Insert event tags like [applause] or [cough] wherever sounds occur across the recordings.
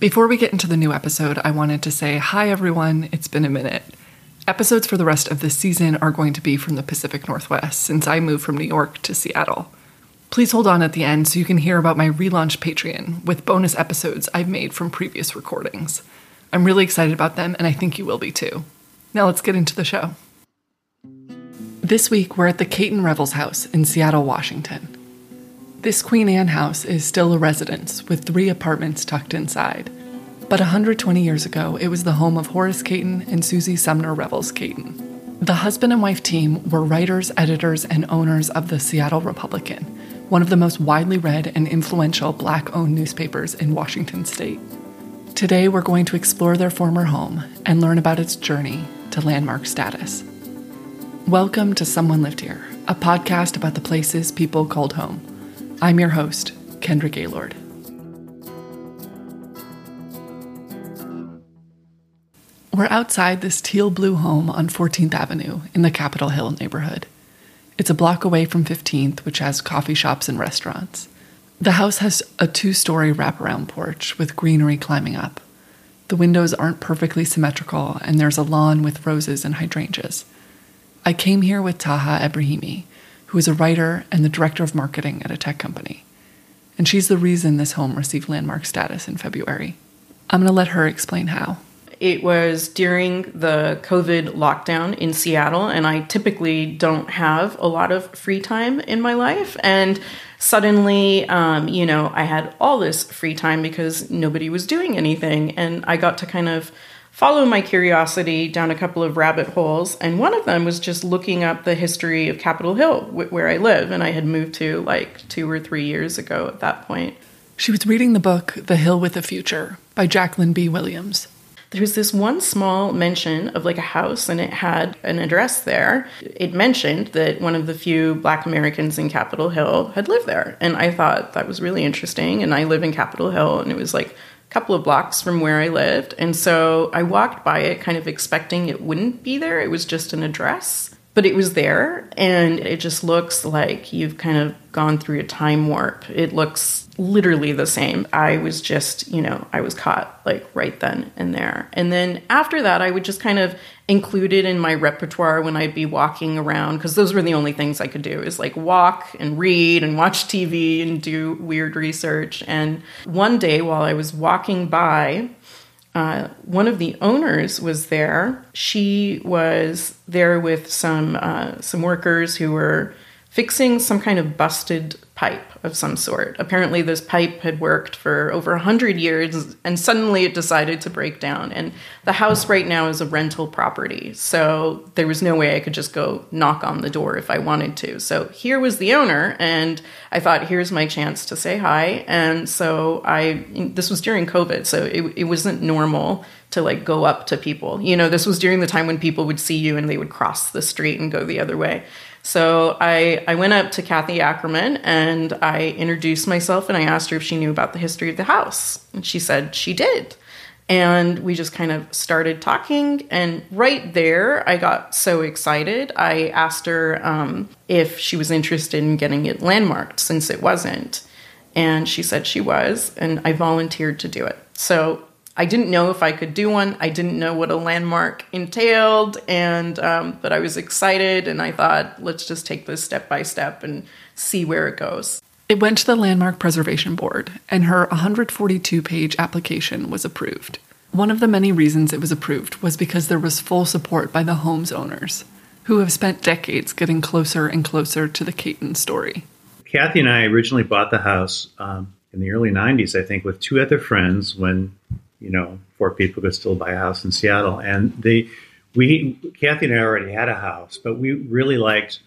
Before we get into the new episode, I wanted to say hi, everyone. It's been a minute. Episodes for the rest of this season are going to be from the Pacific Northwest since I moved from New York to Seattle. Please hold on at the end so you can hear about my relaunch Patreon with bonus episodes I've made from previous recordings. I'm really excited about them, and I think you will be too. Now let's get into the show. This week, we're at the Cayton Revels House in Seattle, Washington. This Queen Anne house is still a residence with three apartments tucked inside. But 120 years ago, it was the home of Horace Cayton and Susie Sumner Revels Cayton. The husband and wife team were writers, editors, and owners of the Seattle Republican, one of the most widely read and influential black owned newspapers in Washington state. Today, we're going to explore their former home and learn about its journey to landmark status. Welcome to Someone Lived Here, a podcast about the places people called home. I'm your host, Kendra Gaylord. We're outside this teal blue home on 14th Avenue in the Capitol Hill neighborhood. It's a block away from 15th, which has coffee shops and restaurants. The house has a two story wraparound porch with greenery climbing up. The windows aren't perfectly symmetrical, and there's a lawn with roses and hydrangeas. I came here with Taha Ebrahimi, who is a writer and the director of marketing at a tech company. And she's the reason this home received landmark status in February. I'm going to let her explain how. It was during the COVID lockdown in Seattle, and I typically don't have a lot of free time in my life. And suddenly, um, you know, I had all this free time because nobody was doing anything. And I got to kind of follow my curiosity down a couple of rabbit holes. And one of them was just looking up the history of Capitol Hill, where I live. And I had moved to like two or three years ago at that point. She was reading the book The Hill with a Future by Jacqueline B. Williams there was this one small mention of like a house and it had an address there. It mentioned that one of the few black Americans in Capitol Hill had lived there. And I thought that was really interesting. And I live in Capitol Hill and it was like couple of blocks from where I lived. And so I walked by it kind of expecting it wouldn't be there. It was just an address but it was there and it just looks like you've kind of gone through a time warp. It looks literally the same. I was just, you know, I was caught like right then and there. And then after that, I would just kind of include it in my repertoire when I'd be walking around because those were the only things I could do is like walk and read and watch TV and do weird research. And one day while I was walking by, uh, one of the owners was there. She was there with some uh, some workers who were fixing some kind of busted pipe of some sort. Apparently, this pipe had worked for over 100 years and suddenly it decided to break down. And the house right now is a rental property. So there was no way I could just go knock on the door if I wanted to. So here was the owner, and I thought, here's my chance to say hi. And so I, this was during COVID, so it, it wasn't normal to like go up to people. You know, this was during the time when people would see you and they would cross the street and go the other way. So I, I went up to Kathy Ackerman and I introduced myself and I asked her if she knew about the history of the house. And she said she did. And we just kind of started talking. And right there, I got so excited. I asked her um, if she was interested in getting it landmarked since it wasn't. And she said she was. And I volunteered to do it. So I didn't know if I could do one. I didn't know what a landmark entailed, and um, but I was excited, and I thought, let's just take this step by step and see where it goes. It went to the Landmark Preservation Board, and her 142 page application was approved. One of the many reasons it was approved was because there was full support by the home's owners, who have spent decades getting closer and closer to the Cayton story. Kathy and I originally bought the house um, in the early 90s, I think, with two other friends when you know, four people could still buy a house in Seattle. And they, we, Kathy and I already had a house, but we really liked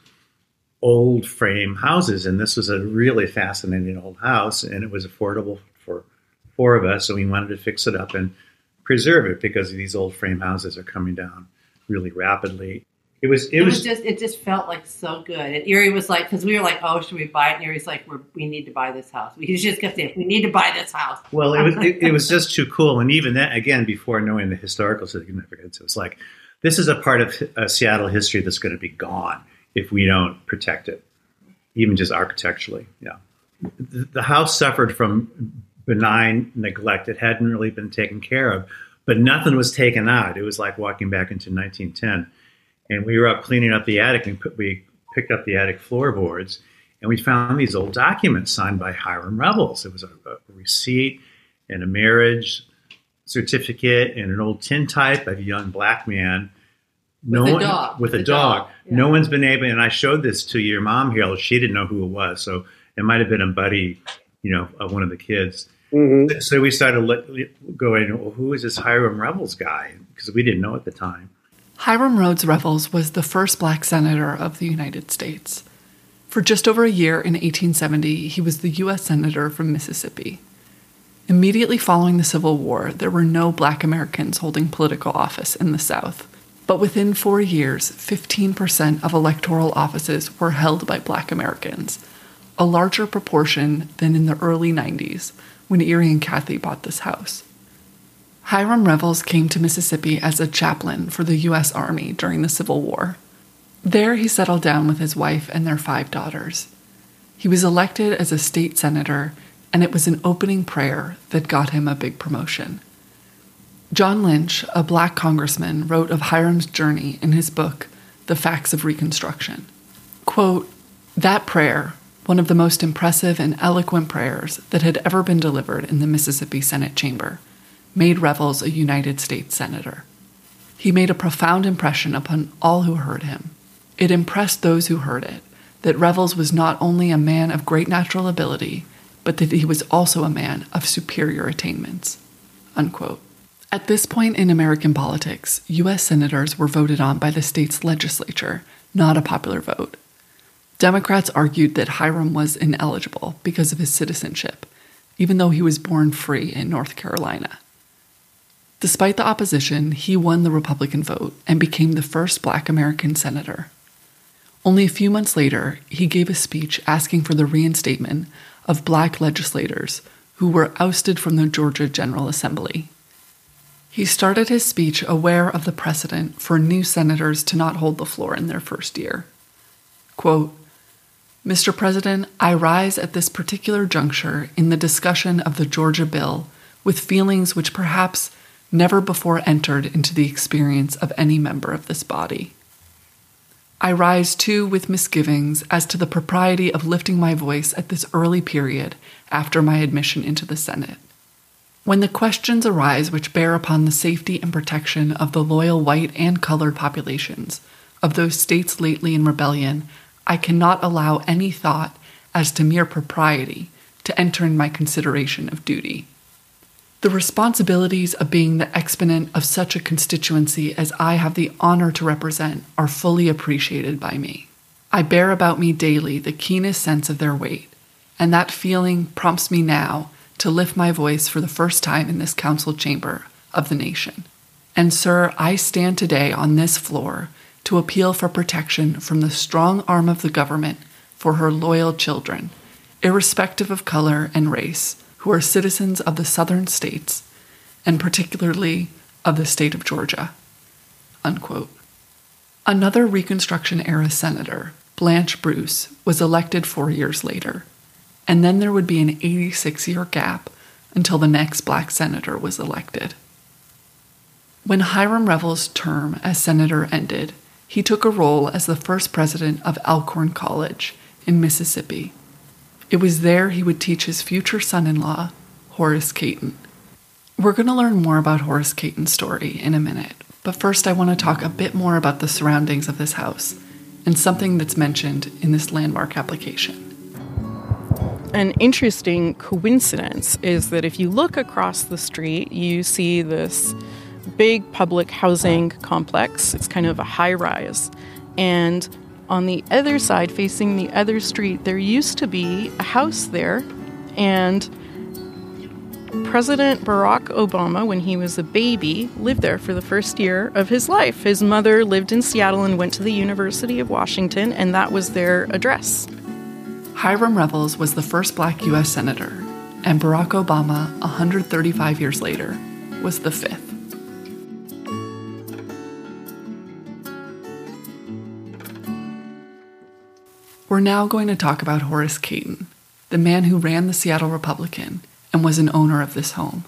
old frame houses. And this was a really fascinating old house, and it was affordable for four of us. So we wanted to fix it up and preserve it because these old frame houses are coming down really rapidly. It was. It, it was, was, just. It just felt like so good. And Erie was like, because we were like, "Oh, should we buy it?" And Erie's like, We're, "We need to buy this house." We just kept saying, "We need to buy this house." Well, it was. it, it, was [laughs] just too cool. And even then, again, before knowing the historical significance, it was like, this is a part of uh, Seattle history that's going to be gone if we don't protect it, even just architecturally. Yeah, the, the house suffered from benign neglect. It hadn't really been taken care of, but nothing was taken out. It was like walking back into 1910. And we were up cleaning up the attic and put, we picked up the attic floorboards and we found these old documents signed by Hiram Revels. It was a, a receipt and a marriage certificate and an old tintype of a young black man. With a dog. With, With a a dog. dog, yeah. No one's been able, and I showed this to your mom here. She didn't know who it was. So it might have been a buddy, you know, of one of the kids. Mhm. So we started let, going, well, who is this Hiram Revels guy? Because we didn't know at the time. Hiram Rhodes Revels was the first black senator of the United States. For just over a year in 1870, he was the U.S. Senator from Mississippi. Immediately following the Civil War, there were no black Americans holding political office in the South. But within four years, 15% of electoral offices were held by black Americans, a larger proportion than in the early 90s when Erie and Kathy bought this house. Hiram Revels came to Mississippi as a chaplain for the U.S. Army during the Civil War. There, he settled down with his wife and their five daughters. He was elected as a state senator, and it was an opening prayer that got him a big promotion. John Lynch, a black congressman, wrote of Hiram's journey in his book, The Facts of Reconstruction. Quote, that prayer, one of the most impressive and eloquent prayers that had ever been delivered in the Mississippi Senate chamber, made Revels a United States Senator. He made a profound impression upon all who heard him. It impressed those who heard it that Revels was not only a man of great natural ability, but that he was also a man of superior attainments. Unquote. At this point in American politics, U.S. senators were voted on by the state's legislature, not a popular vote. Democrats argued that Hiram was ineligible because of his citizenship, even though he was born free in North Carolina. Despite the opposition, he won the Republican vote and became the first black American senator. Only a few months later, he gave a speech asking for the reinstatement of black legislators who were ousted from the Georgia General Assembly. He started his speech aware of the precedent for new senators to not hold the floor in their first year. Quote, Mr. President, I rise at this particular juncture in the discussion of the Georgia bill with feelings which perhaps never before entered into the experience of any member of this body. I rise too with misgivings as to the propriety of lifting my voice at this early period after my admission into the Senate. When the questions arise which bear upon the safety and protection of the loyal white and colored populations of those states lately in rebellion, I cannot allow any thought as to mere propriety to enter in my consideration of duty. The responsibilities of being the exponent of such a constituency as I have the honor to represent are fully appreciated by me. I bear about me daily the keenest sense of their weight, and that feeling prompts me now to lift my voice for the first time in this council chamber of the nation. And, sir, I stand today on this floor to appeal for protection from the strong arm of the government for her loyal children, irrespective of color and race, who are citizens of the southern states, and particularly of the state of Georgia. Unquote. Another Reconstruction era senator, Blanche Bruce, was elected four years later, and then there would be an 86 year gap until the next black senator was elected. When Hiram Revels' term as senator ended, he took a role as the first president of Alcorn College in Mississippi. It was there he would teach his future son in law, Horace Cayton. We're going to learn more about Horace Cayton's story in a minute, but first I want to talk a bit more about the surroundings of this house and something that's mentioned in this landmark application. An interesting coincidence is that if you look across the street, you see this big public housing complex. It's kind of a high rise. And on the other side, facing the other street, there used to be a house there. And President Barack Obama, when he was a baby, lived there for the first year of his life. His mother lived in Seattle and went to the University of Washington, and that was their address. Hiram Revels was the first black U.S. senator, and Barack Obama, 135 years later, was the fifth. We're now going to talk about Horace Cayton, the man who ran the Seattle Republican and was an owner of this home.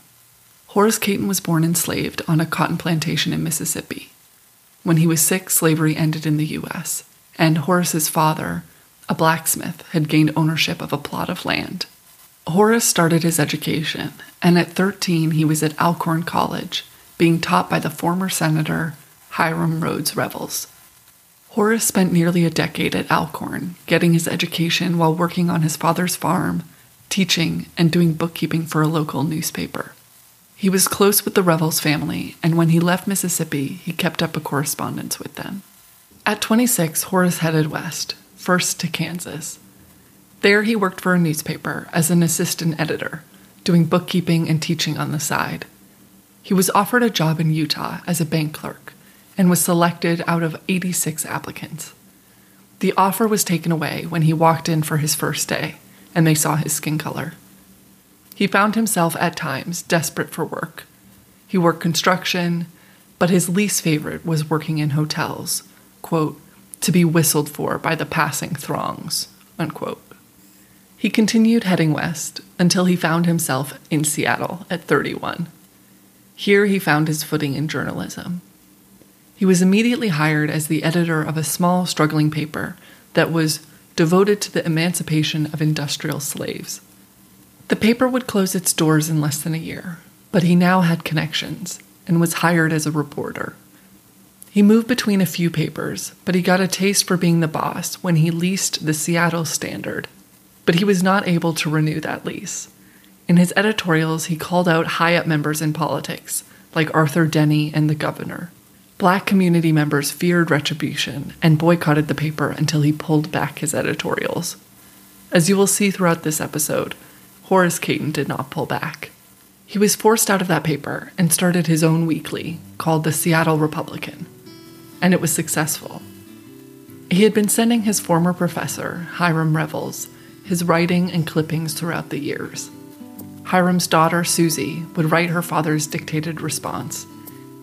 Horace Cayton was born enslaved on a cotton plantation in Mississippi. When he was six, slavery ended in the U.S., and Horace's father, a blacksmith, had gained ownership of a plot of land. Horace started his education, and at 13 he was at Alcorn College, being taught by the former Senator Hiram Rhodes Revels. Horace spent nearly a decade at Alcorn, getting his education while working on his father's farm, teaching, and doing bookkeeping for a local newspaper. He was close with the Revels family, and when he left Mississippi, he kept up a correspondence with them. At 26, Horace headed west, first to Kansas. There, he worked for a newspaper as an assistant editor, doing bookkeeping and teaching on the side. He was offered a job in Utah as a bank clerk and was selected out of 86 applicants. The offer was taken away when he walked in for his first day and they saw his skin color. He found himself at times desperate for work. He worked construction, but his least favorite was working in hotels, quote, to be whistled for by the passing throngs, unquote. He continued heading west until he found himself in Seattle at 31. Here he found his footing in journalism. He was immediately hired as the editor of a small, struggling paper that was devoted to the emancipation of industrial slaves. The paper would close its doors in less than a year, but he now had connections and was hired as a reporter. He moved between a few papers, but he got a taste for being the boss when he leased the Seattle Standard. But he was not able to renew that lease. In his editorials, he called out high up members in politics, like Arthur Denny and the governor. Black community members feared retribution and boycotted the paper until he pulled back his editorials. As you will see throughout this episode, Horace Cayton did not pull back. He was forced out of that paper and started his own weekly called the Seattle Republican, and it was successful. He had been sending his former professor, Hiram Revels, his writing and clippings throughout the years. Hiram's daughter, Susie, would write her father's dictated response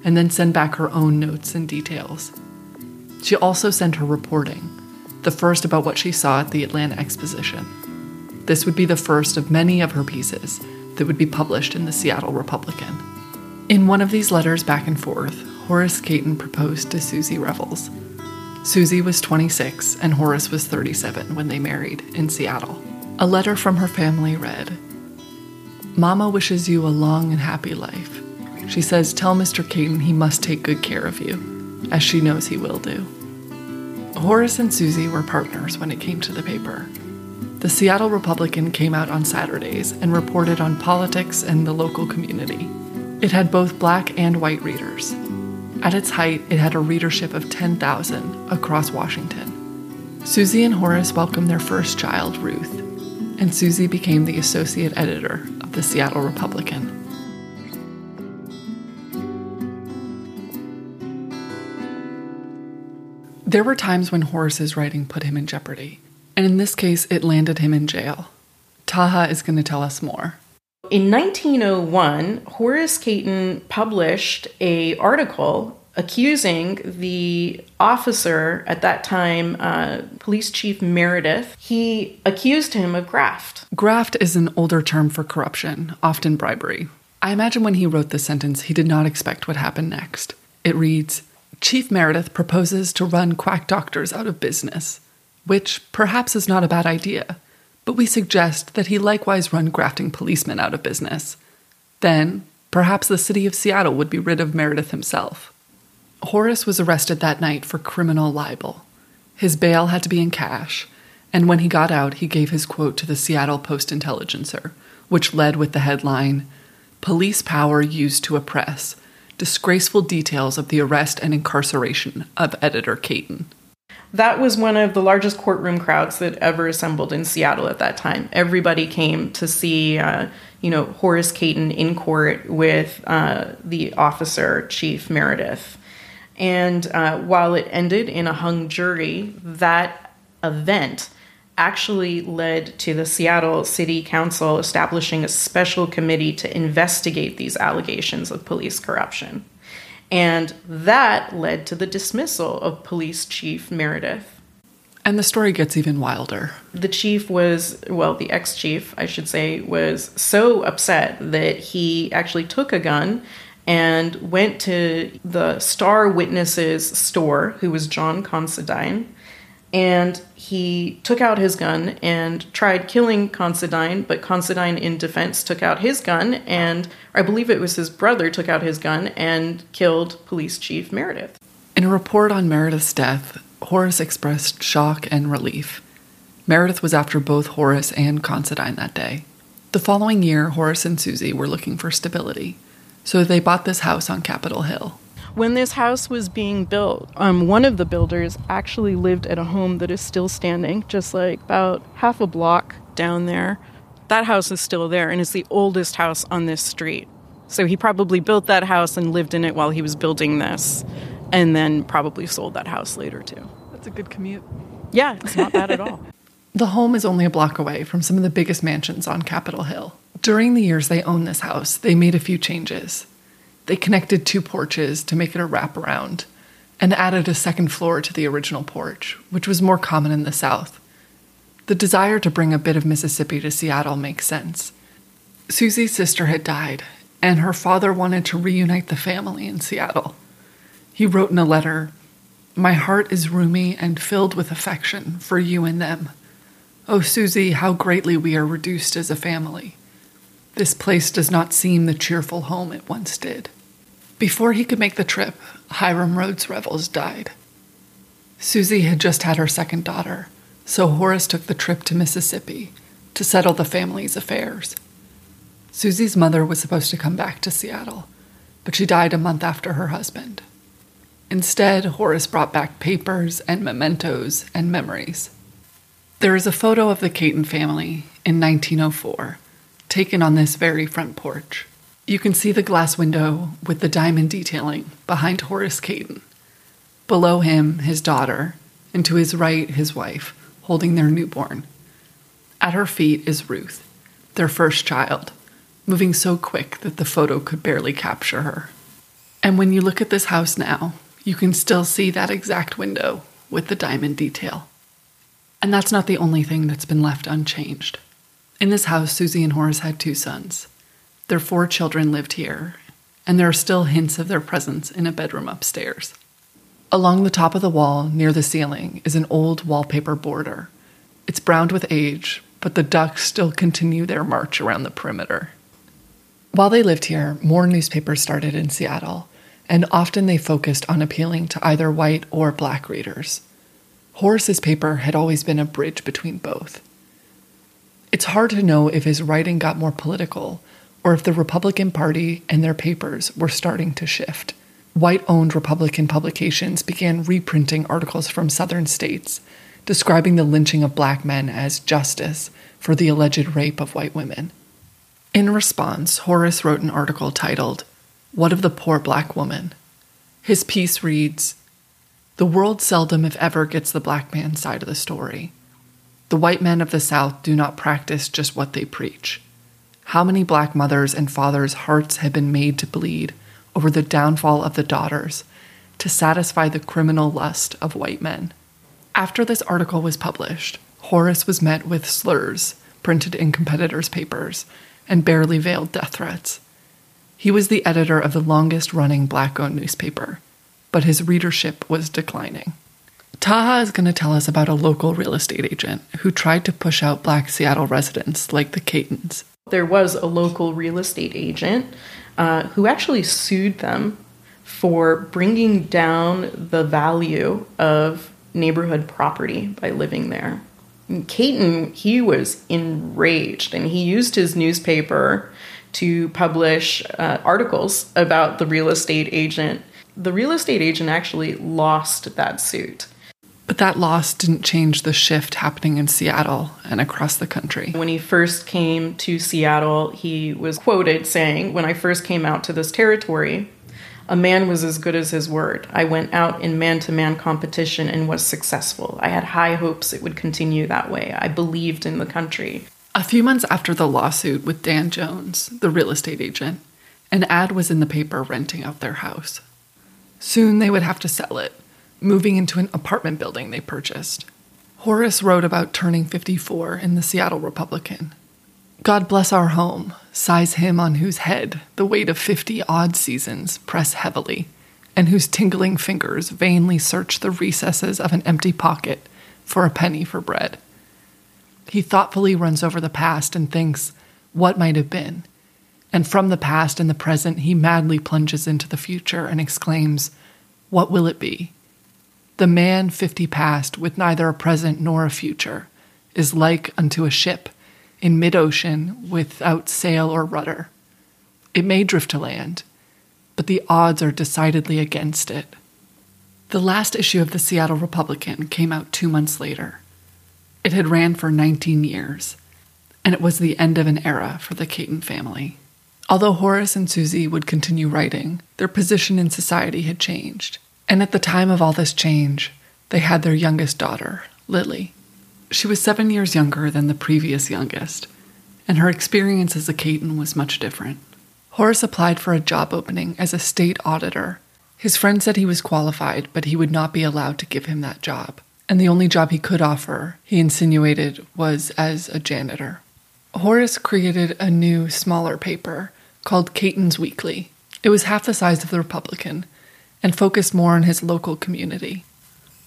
and then send back her own notes and details. She also sent her reporting, the first about what she saw at the Atlanta Exposition. This would be the first of many of her pieces that would be published in the Seattle Republican. In one of these letters back and forth, Horace Cayton proposed to Susie Revels. Susie was 26 and Horace was 37 when they married in Seattle. A letter from her family read Mama wishes you a long and happy life. She says, Tell Mr. Cayton he must take good care of you, as she knows he will do. Horace and Susie were partners when it came to the paper. The Seattle Republican came out on Saturdays and reported on politics and the local community. It had both black and white readers. At its height, it had a readership of 10,000 across Washington. Susie and Horace welcomed their first child, Ruth, and Susie became the associate editor of the Seattle Republican. There were times when Horace's writing put him in jeopardy, and in this case, it landed him in jail. Taha is going to tell us more. In 1901, Horace Cayton published a article accusing the officer at that time, uh, Police Chief Meredith. He accused him of graft. Graft is an older term for corruption, often bribery. I imagine when he wrote this sentence, he did not expect what happened next. It reads Chief Meredith proposes to run quack doctors out of business, which perhaps is not a bad idea, but we suggest that he likewise run grafting policemen out of business. Then, perhaps the city of Seattle would be rid of Meredith himself. Horace was arrested that night for criminal libel. His bail had to be in cash, and when he got out, he gave his quote to the Seattle Post Intelligencer, which led with the headline Police Power Used to Oppress Disgraceful Details of the Arrest and Incarceration of Editor Cayton. That was one of the largest courtroom crowds that ever assembled in Seattle at that time. Everybody came to see, uh, you know, Horace Cayton in court with uh, the officer, Chief Meredith. And uh, while it ended in a hung jury, that event actually led to the Seattle City Council establishing a special committee to investigate these allegations of police corruption. And that led to the dismissal of Police Chief Meredith. And the story gets even wilder. The chief was, well, the ex chief, I should say, was so upset that he actually took a gun and went to the star witness's store, who was John Considine, and he took out his gun and tried killing Considine, but Considine, in defense, took out his gun, and I believe it was his brother took out his gun and killed Police Chief Meredith. In a report on Meredith's death, Horace expressed shock and relief. Meredith was after both Horace and Considine that day. The following year, Horace and Susie were looking for stability, so they bought this house on Capitol Hill. When this house was being built, um, one of the builders actually lived at a home that is still standing, just like about half a block down there. That house is still there, and it's the oldest house on this street. So he probably built that house and lived in it while he was building this, and then probably sold that house later too. That's a good commute. Yeah, it's not bad at all. [laughs] The home is only a block away from some of the biggest mansions on Capitol Hill. During the years they owned this house, they made a few changes. They connected two porches to make it a wraparound and added a second floor to the original porch, which was more common in the South. The desire to bring a bit of Mississippi to Seattle makes sense. Susie's sister had died, and her father wanted to reunite the family in Seattle. He wrote in a letter My heart is roomy and filled with affection for you and them. Oh, Susie, how greatly we are reduced as a family. This place does not seem the cheerful home it once did. Before he could make the trip, Hiram Rhodes Revels died. Susie had just had her second daughter, so Horace took the trip to Mississippi to settle the family's affairs. Susie's mother was supposed to come back to Seattle, but she died a month after her husband. Instead, Horace brought back papers and mementos and memories. There is a photo of the Cayton family in 1904, taken on this very front porch. You can see the glass window with the diamond detailing behind Horace Cayton. Below him, his daughter, and to his right, his wife, holding their newborn. At her feet is Ruth, their first child, moving so quick that the photo could barely capture her. And when you look at this house now, you can still see that exact window with the diamond detail. And that's not the only thing that's been left unchanged. In this house, Susie and Horace had two sons. Their four children lived here, and there are still hints of their presence in a bedroom upstairs. Along the top of the wall, near the ceiling, is an old wallpaper border. It's browned with age, but the ducks still continue their march around the perimeter. While they lived here, more newspapers started in Seattle, and often they focused on appealing to either white or black readers. Horace's paper had always been a bridge between both. It's hard to know if his writing got more political or if the Republican Party and their papers were starting to shift. White owned Republican publications began reprinting articles from southern states describing the lynching of black men as justice for the alleged rape of white women. In response, Horace wrote an article titled, What of the Poor Black Woman? His piece reads The world seldom, if ever, gets the black man's side of the story. The white men of the South do not practice just what they preach. How many black mothers and fathers' hearts have been made to bleed over the downfall of the daughters to satisfy the criminal lust of white men? After this article was published, Horace was met with slurs printed in competitors' papers and barely veiled death threats. He was the editor of the longest running black owned newspaper, but his readership was declining. Taha is going to tell us about a local real estate agent who tried to push out black Seattle residents like the Caytons. There was a local real estate agent uh, who actually sued them for bringing down the value of neighborhood property by living there. And Cayton, he was enraged and he used his newspaper to publish uh, articles about the real estate agent. The real estate agent actually lost that suit. But that loss didn't change the shift happening in Seattle and across the country. When he first came to Seattle, he was quoted saying, When I first came out to this territory, a man was as good as his word. I went out in man to man competition and was successful. I had high hopes it would continue that way. I believed in the country. A few months after the lawsuit with Dan Jones, the real estate agent, an ad was in the paper renting out their house. Soon they would have to sell it, moving into an apartment building they purchased. Horace wrote about turning 54 in the Seattle Republican. God bless our home, sighs him on whose head the weight of 50 odd seasons press heavily, and whose tingling fingers vainly search the recesses of an empty pocket for a penny for bread. He thoughtfully runs over the past and thinks, what might have been? And from the past and the present, he madly plunges into the future and exclaims, What will it be? The man fifty past, with neither a present nor a future, is like unto a ship in mid ocean without sail or rudder. It may drift to land, but the odds are decidedly against it. The last issue of the Seattle Republican came out two months later. It had ran for 19 years, and it was the end of an era for the Cayton family. Although Horace and Susie would continue writing, their position in society had changed. And at the time of all this change, they had their youngest daughter, Lily. She was seven years younger than the previous youngest, and her experience as a Cayton was much different. Horace applied for a job opening as a state auditor. His friend said he was qualified, but he would not be allowed to give him that job. And the only job he could offer, he insinuated, was as a janitor. Horace created a new, smaller paper called Cayton's Weekly. It was half the size of the Republican and focused more on his local community.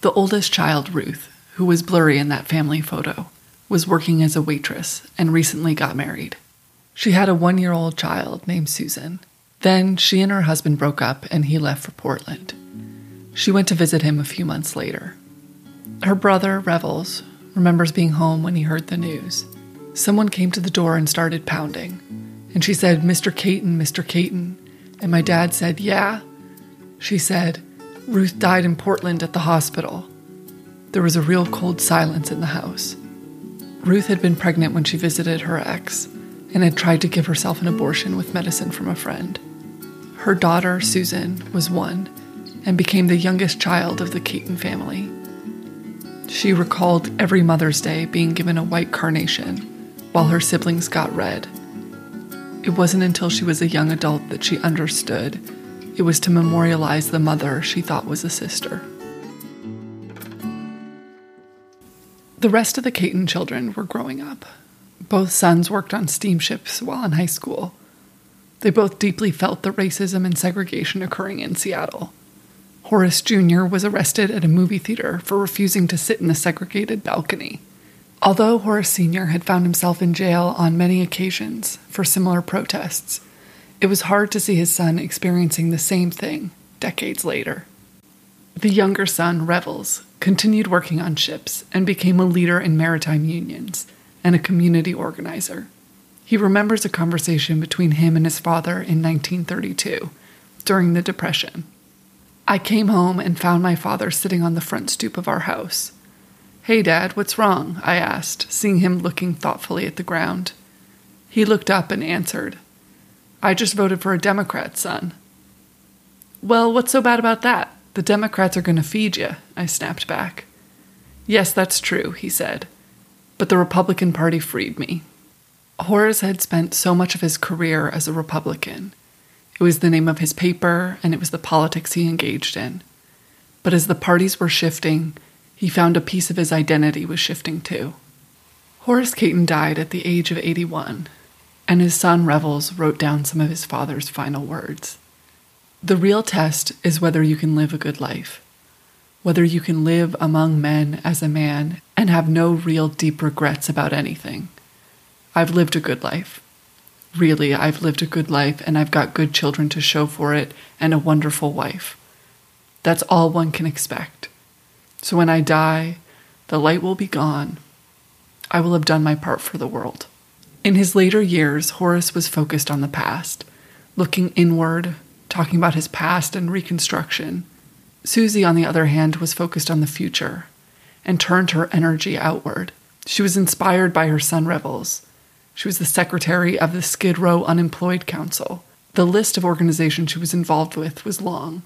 The oldest child, Ruth, who was blurry in that family photo, was working as a waitress and recently got married. She had a one year old child named Susan. Then she and her husband broke up and he left for Portland. She went to visit him a few months later. Her brother, Revels, remembers being home when he heard the news. Someone came to the door and started pounding. And she said, Mr. Cayton, Mr. Cayton. And my dad said, Yeah. She said, Ruth died in Portland at the hospital. There was a real cold silence in the house. Ruth had been pregnant when she visited her ex and had tried to give herself an abortion with medicine from a friend. Her daughter, Susan, was one and became the youngest child of the Cayton family. She recalled every Mother's Day being given a white carnation while her siblings got red. It wasn't until she was a young adult that she understood it was to memorialize the mother she thought was a sister. The rest of the Cayton children were growing up. Both sons worked on steamships while in high school. They both deeply felt the racism and segregation occurring in Seattle. Horace Jr. was arrested at a movie theater for refusing to sit in the segregated balcony. Although Horace Sr. had found himself in jail on many occasions for similar protests, it was hard to see his son experiencing the same thing decades later. The younger son, Revels, continued working on ships and became a leader in maritime unions and a community organizer. He remembers a conversation between him and his father in 1932 during the Depression. I came home and found my father sitting on the front stoop of our house. Hey, Dad, what's wrong? I asked, seeing him looking thoughtfully at the ground. He looked up and answered, I just voted for a Democrat, son. Well, what's so bad about that? The Democrats are going to feed you, I snapped back. Yes, that's true, he said. But the Republican Party freed me. Horace had spent so much of his career as a Republican. It was the name of his paper, and it was the politics he engaged in. But as the parties were shifting, he found a piece of his identity was shifting too. Horace Cayton died at the age of 81, and his son Revels wrote down some of his father's final words. The real test is whether you can live a good life, whether you can live among men as a man and have no real deep regrets about anything. I've lived a good life. Really, I've lived a good life and I've got good children to show for it and a wonderful wife. That's all one can expect. So when I die, the light will be gone. I will have done my part for the world. In his later years, Horace was focused on the past, looking inward, talking about his past and reconstruction. Susie, on the other hand, was focused on the future and turned her energy outward. She was inspired by her son Revels. She was the secretary of the Skid Row Unemployed Council. The list of organizations she was involved with was long,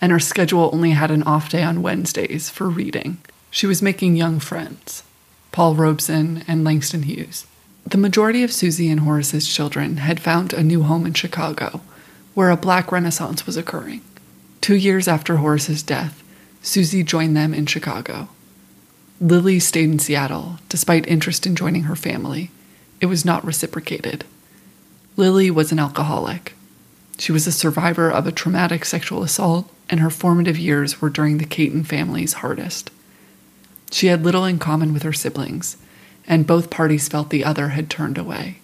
and her schedule only had an off day on Wednesdays for reading. She was making young friends Paul Robeson and Langston Hughes. The majority of Susie and Horace's children had found a new home in Chicago, where a black renaissance was occurring. Two years after Horace's death, Susie joined them in Chicago. Lily stayed in Seattle despite interest in joining her family. It was not reciprocated. Lily was an alcoholic. She was a survivor of a traumatic sexual assault, and her formative years were during the Cayton family's hardest. She had little in common with her siblings, and both parties felt the other had turned away.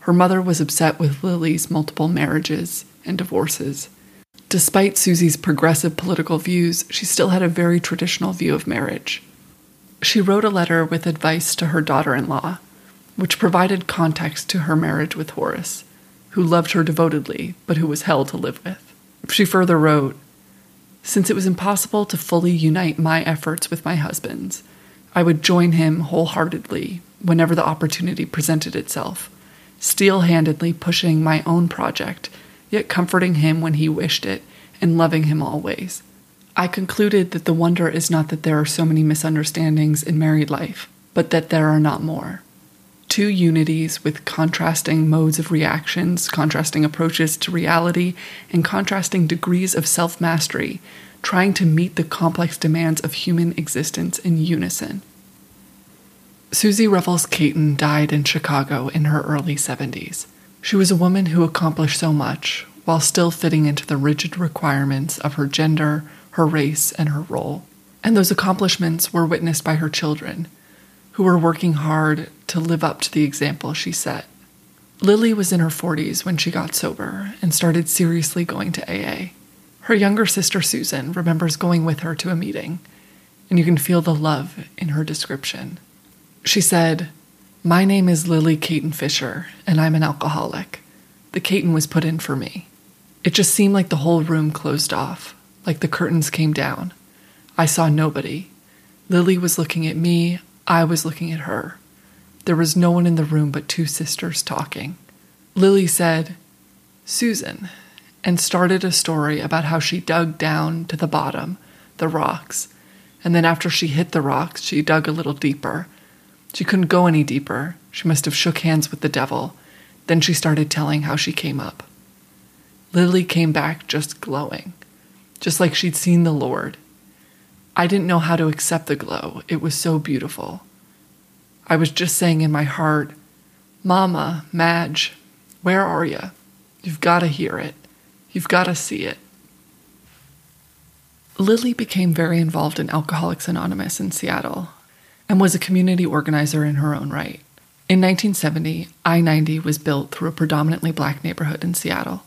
Her mother was upset with Lily's multiple marriages and divorces. Despite Susie's progressive political views, she still had a very traditional view of marriage. She wrote a letter with advice to her daughter in law, which provided context to her marriage with Horace, who loved her devotedly, but who was hell to live with. She further wrote Since it was impossible to fully unite my efforts with my husband's, I would join him wholeheartedly whenever the opportunity presented itself, steel handedly pushing my own project, yet comforting him when he wished it and loving him always. I concluded that the wonder is not that there are so many misunderstandings in married life, but that there are not more. Two unities with contrasting modes of reactions, contrasting approaches to reality, and contrasting degrees of self mastery, trying to meet the complex demands of human existence in unison. Susie Revels Cayton died in Chicago in her early 70s. She was a woman who accomplished so much while still fitting into the rigid requirements of her gender, her race, and her role. And those accomplishments were witnessed by her children, who were working hard to live up to the example she set. Lily was in her 40s when she got sober and started seriously going to AA. Her younger sister Susan remembers going with her to a meeting, and you can feel the love in her description. She said, My name is Lily Cayton Fisher, and I'm an alcoholic. The Cayton was put in for me. It just seemed like the whole room closed off like the curtains came down. I saw nobody. Lily was looking at me, I was looking at her. There was no one in the room but two sisters talking. Lily said, Susan, and started a story about how she dug down to the bottom, the rocks, and then after she hit the rocks, she dug a little deeper. She couldn't go any deeper. She must have shook hands with the devil. Then she started telling how she came up. Lily came back just glowing just like she'd seen the Lord. I didn't know how to accept the glow. It was so beautiful. I was just saying in my heart, Mama, Madge, where are you? You've got to hear it. You've got to see it. Lily became very involved in Alcoholics Anonymous in Seattle and was a community organizer in her own right. In 1970, I 90 was built through a predominantly black neighborhood in Seattle.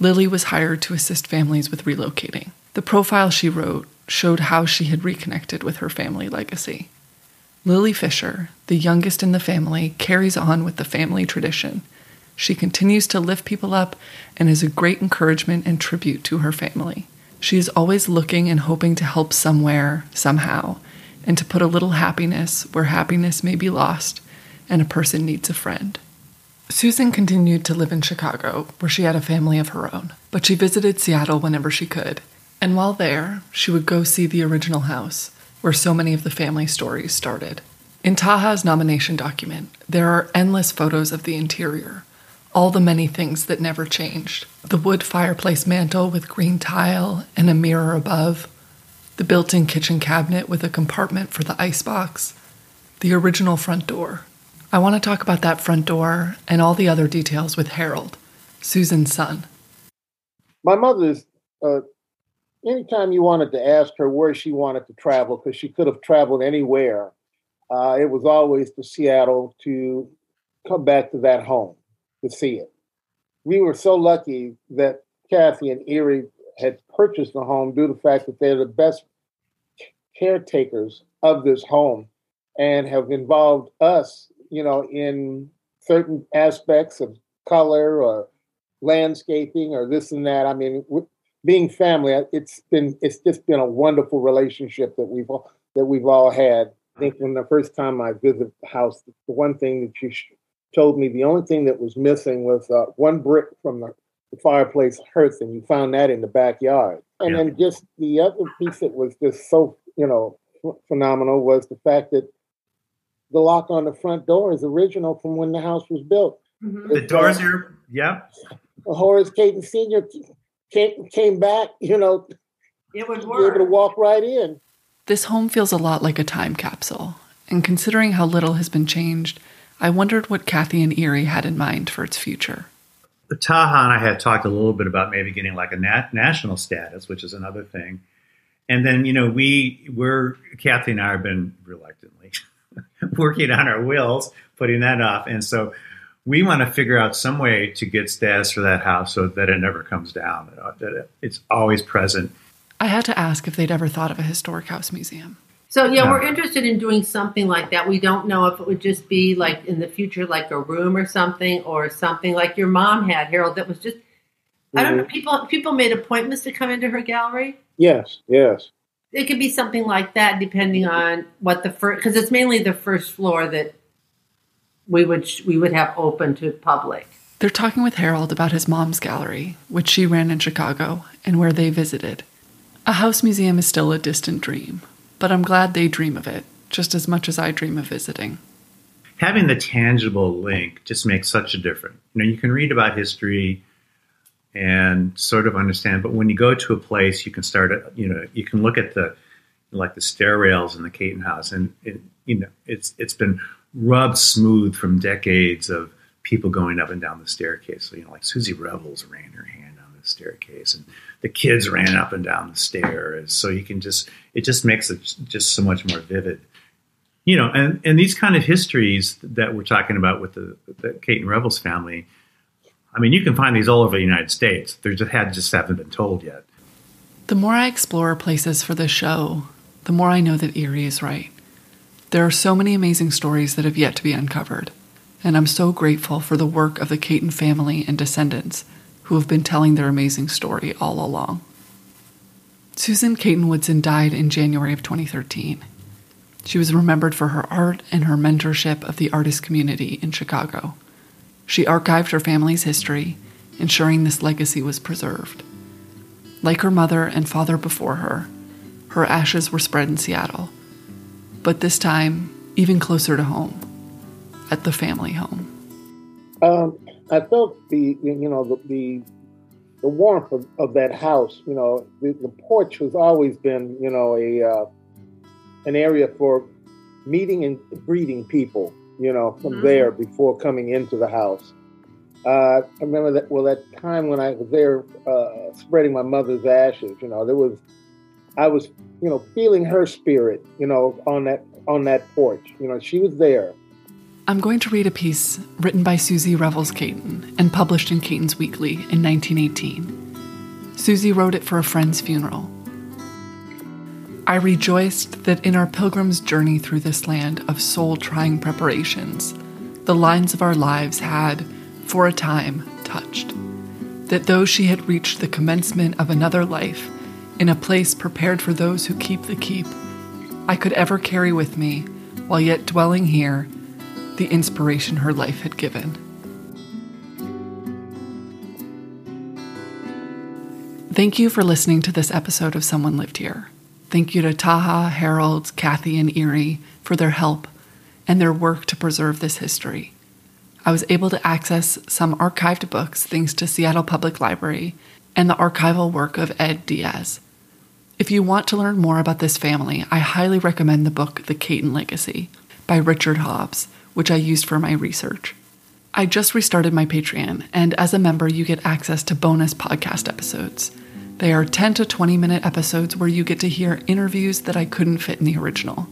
Lily was hired to assist families with relocating. The profile she wrote showed how she had reconnected with her family legacy. Lily Fisher, the youngest in the family, carries on with the family tradition. She continues to lift people up and is a great encouragement and tribute to her family. She is always looking and hoping to help somewhere, somehow, and to put a little happiness where happiness may be lost and a person needs a friend. Susan continued to live in Chicago, where she had a family of her own, but she visited Seattle whenever she could. And while there, she would go see the original house, where so many of the family stories started. In Taha's nomination document, there are endless photos of the interior, all the many things that never changed. The wood fireplace mantel with green tile and a mirror above, the built in kitchen cabinet with a compartment for the icebox, the original front door, I want to talk about that front door and all the other details with Harold, Susan's son. My mother's, uh, anytime you wanted to ask her where she wanted to travel, because she could have traveled anywhere, uh, it was always to Seattle to come back to that home to see it. We were so lucky that Kathy and Erie had purchased the home due to the fact that they're the best caretakers of this home and have involved us you know, in certain aspects of color or landscaping or this and that. I mean, being family, it's been it's just been a wonderful relationship that we've all, that we've all had. I think when the first time I visited the house, the one thing that you told me, the only thing that was missing was uh, one brick from the, the, fireplace hearth, and you found that in the backyard. And yeah. then just the other piece that was just so you know phenomenal was the fact that the lock on the front door is original from when the house was built. Mm-hmm. The doors are, yeah. Horace Cayton Sr. Came, came back, you know, it would work. able to walk right in. This home feels a lot like a time capsule, and considering how little has been changed, I wondered what Kathy and Erie had in mind for its future. Taha and I had talked a little bit about maybe getting like a nat- national status, which is another thing. And then, you know, we we're Kathy and I have been reluctantly [laughs] working on our wills, putting that off. And so we want to figure out some way to get status for that house so that it never comes down, that it's always present. I had to ask if they'd ever thought of a historic house museum. So yeah, we're interested in doing something like that. We don't know if it would just be like in the future, like a room or something, or something like your mom had, Harold. That was just mm-hmm. I don't know. Mm-hmm. People people made appointments to come into her gallery. Yes, yes. It could be something like that, depending on what the first, because it's mainly the first floor that we would we would have open to public. They're talking with Harold about his mom's gallery, which she ran in Chicago, and where they visited. A house museum is still a distant dream, but I'm glad they dream of it just as much as I dream of visiting. Having the tangible link just makes such a difference. You know, you can read about history and sort of understand, but when you go to a place, you can start. You know, you can look at the like the stair rails in the Cayton House, and it, you know, it's it's been rubbed smooth from decades of people going up and down the staircase. So you know, like Susie Revels ran her hand on the staircase, and the kids ran up and down the stairs. So you can just it just makes it just so much more vivid. You know, and, and these kind of histories that we're talking about with the, the Cayton Revels family, I mean, you can find these all over the United States. They just had just haven't been told yet. The more I explore places for this show, the more I know that Erie is right. There are so many amazing stories that have yet to be uncovered, and I'm so grateful for the work of the Cayton family and descendants who have been telling their amazing story all along. Susan Cayton Woodson died in January of 2013. She was remembered for her art and her mentorship of the artist community in Chicago. She archived her family's history, ensuring this legacy was preserved. Like her mother and father before her, her ashes were spread in Seattle, but this time even closer to home, at the family home. Um, I felt the you know the the, the warmth of, of, that house. You know, the, the, porch has always been you know a uh, an area for meeting and greeting people. You know, from mm-hmm. there before coming into the house. Uh, I remember that well that time when I was there uh, spreading my mother's ashes. You know, there was I was you know feeling her spirit. You know, on that on that porch. You know, she was there I'm going to read a piece written by Susie Revels Cayton and published in Cayton's Weekly in 1918. Susie wrote it for a friend's funeral. I rejoiced that in our pilgrim's journey through this land of soul trying preparations, the lines of our lives had, for a time, touched. That though she had reached the commencement of another life, in a place prepared for those who keep the keep, I could ever carry with me, while yet dwelling here, the inspiration her life had given. Thank you for listening to this episode of Someone Lived Here. Thank you to Taha, Harold, Kathy, and Erie for their help and their work to preserve this history. I was able to access some archived books thanks to Seattle Public Library and the archival work of Ed Diaz. If you want to learn more about this family, I highly recommend the book The Cayton Legacy by Richard Hobbs, which I used for my research. I just restarted my Patreon, and as a member, you get access to bonus podcast episodes. They are 10 to 20 minute episodes where you get to hear interviews that I couldn't fit in the original.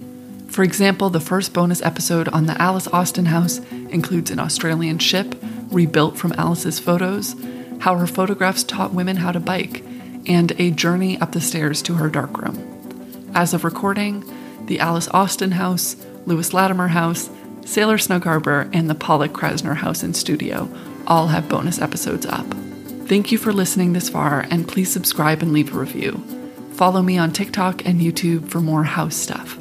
For example, the first bonus episode on the Alice Austen house includes an Australian ship rebuilt from Alice's photos, how her photographs taught women how to bike, and a journey up the stairs to her darkroom. As of recording, the Alice Austen house, Lewis Latimer house, Sailor Snug Harbor, and the Pollock Krasner House and Studio all have bonus episodes up. Thank you for listening this far, and please subscribe and leave a review. Follow me on TikTok and YouTube for more house stuff.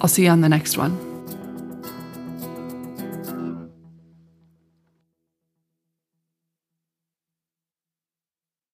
I'll see you on the next one.